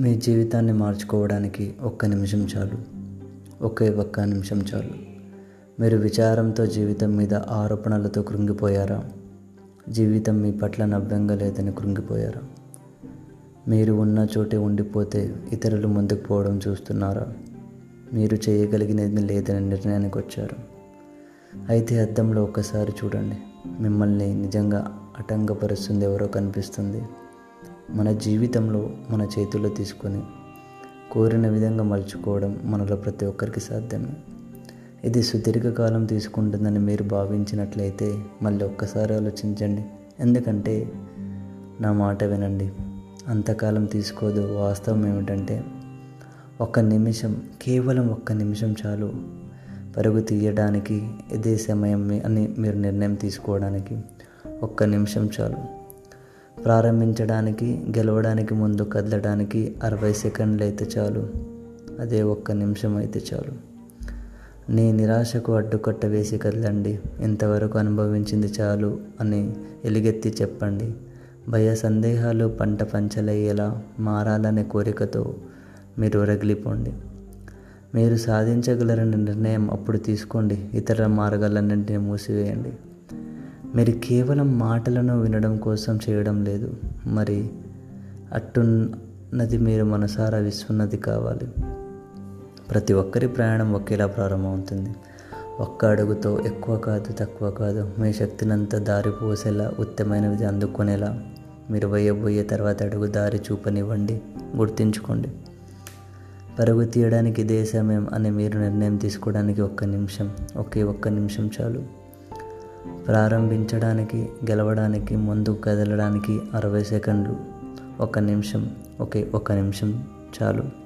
మీ జీవితాన్ని మార్చుకోవడానికి ఒక్క నిమిషం చాలు. ఒకే ఒక్క నిమిషం చాలు. మీరు విచారంతో జీవితం మీద ఆరోపణలతో కృంగిపోయారా? జీవితం మీ పట్ల నవ్యంగా లేదని కృంగిపోయారా? మీరు ఉన్న చోటే ఉండిపోతే ఇతరులు ముందుకు పోవడం చూస్తున్నారా? మీరు చేయగలిగినది లేదని నిర్ణయానికి వచ్చారు. అయితే అద్దంలో ఒక్కసారి చూడండి. మిమ్మల్ని నిజంగా ఆటంకపరుస్తుంది ఎవరో కనిపిస్తుంది. మన జీవితంలో మన చేతుల్లో తీసుకొని కోరిన విధంగా మలుచుకోవడం మనలో ప్రతి ఒక్కరికి సాధ్యమే. ఇది సుదీర్ఘకాలం తీసుకుంటుందని మీరు భావించినట్లయితే మళ్ళీ ఒక్కసారి ఆలోచించండి. ఎందుకంటే నా మాట వినండి. అంతకాలం తీసుకోదు. వాస్తవం ఏమిటంటే ఒక్క నిమిషం కేవలం ఒక్క నిమిషం చాలు. పరుగు తీయడానికి ఇదే సమయం అని మీరు నిర్ణయం తీసుకోవడానికి ఒక్క నిమిషం చాలు. ప్రారంభించడానికి గెలవడానికి ముందు కదలడానికి అరవై సెకండ్లు అయితే చాలు. అదే ఒక్క నిమిషం అయితే చాలు. నీ నిరాశకు అడ్డుకట్ట వేసి కదలండి. ఇంతవరకు అనుభవించింది చాలు అని ఎలుగెత్తి చెప్పండి. భయ సందేహాలు పంట పంచలయ్యేలా మారాలనే కోరికతో మీరు రగిలిపోండి మీరు సాధించగలరని నిర్ణయం అప్పుడు తీసుకోండి. ఇతర మార్గాలన్నింటినీ మూసివేయండి. మీరు కేవలం మాటలను వినడం కోసం చేయడం లేదు. మరి అట్టున్నది మీరు మనసారా విసున్నది కావాలి. ప్రతి ఒక్కరి ప్రయాణం ఒకేలా ప్రారంభమవుతుంది. ఒక్క అడుగుతో ఎక్కువ కాదు తక్కువ కాదు. మీ శక్తినంతా దారి పోసేలా ఉత్తమైనది అందుకునేలా మీరు వేయబోయే తర్వాత అడుగు దారి చూపనివ్వండి గుర్తుంచుకోండి. పరుగు తీయడానికి ఇదే సమయం అని మీరు నిర్ణయం తీసుకోవడానికి ఒక్క నిమిషం ఒకే ఒక్క నిమిషం చాలు. ప్రారంభించడానికి గెలవడానికి ముందుకు కదలడానికి అరవై సెకండ్లు. ఒక నిమిషం ఒకే ఒక నిమిషం చాలు.